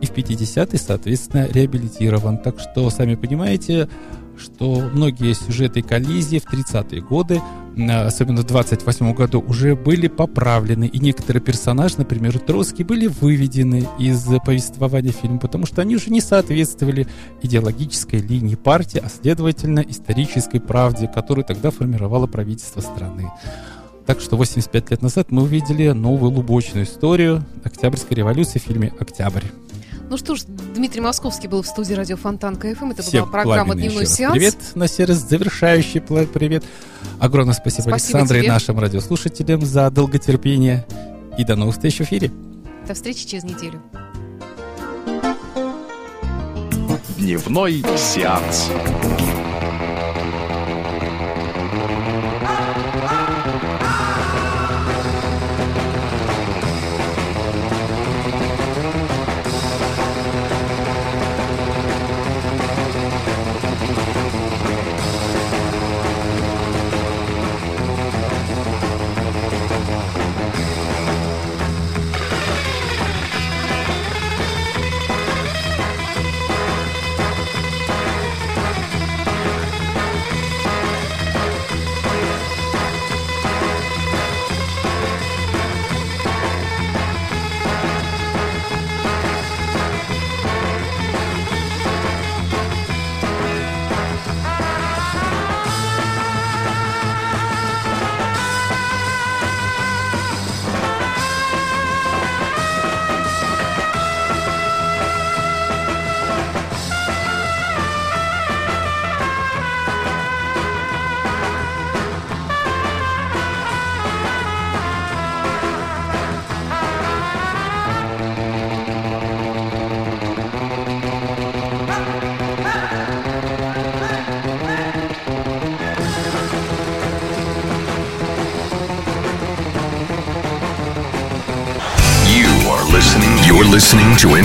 и в 50-е, соответственно, реабилитирован. Так что, сами понимаете, что многие сюжеты коллизии в 30-е годы, особенно в 28 году, уже были поправлены. И некоторые персонажи, например, Троцкий, были выведены из повествования фильма, потому что они уже не соответствовали идеологической линии партии, а следовательно исторической правде, которую тогда формировало правительство страны. Так что 85 лет назад мы увидели новую лубочную историю Октябрьской революции в фильме «Октябрь». Ну что ж, Дмитрий Московский был в студии радио Фонтан КФМ. Это Всем была программа «Дневной сеанс». Привет на сервис, завершающий привет. Огромное спасибо, спасибо Александре тебе. и нашим радиослушателям за долготерпение. И до новых встреч в эфире. До встречи через неделю. Дневной сеанс.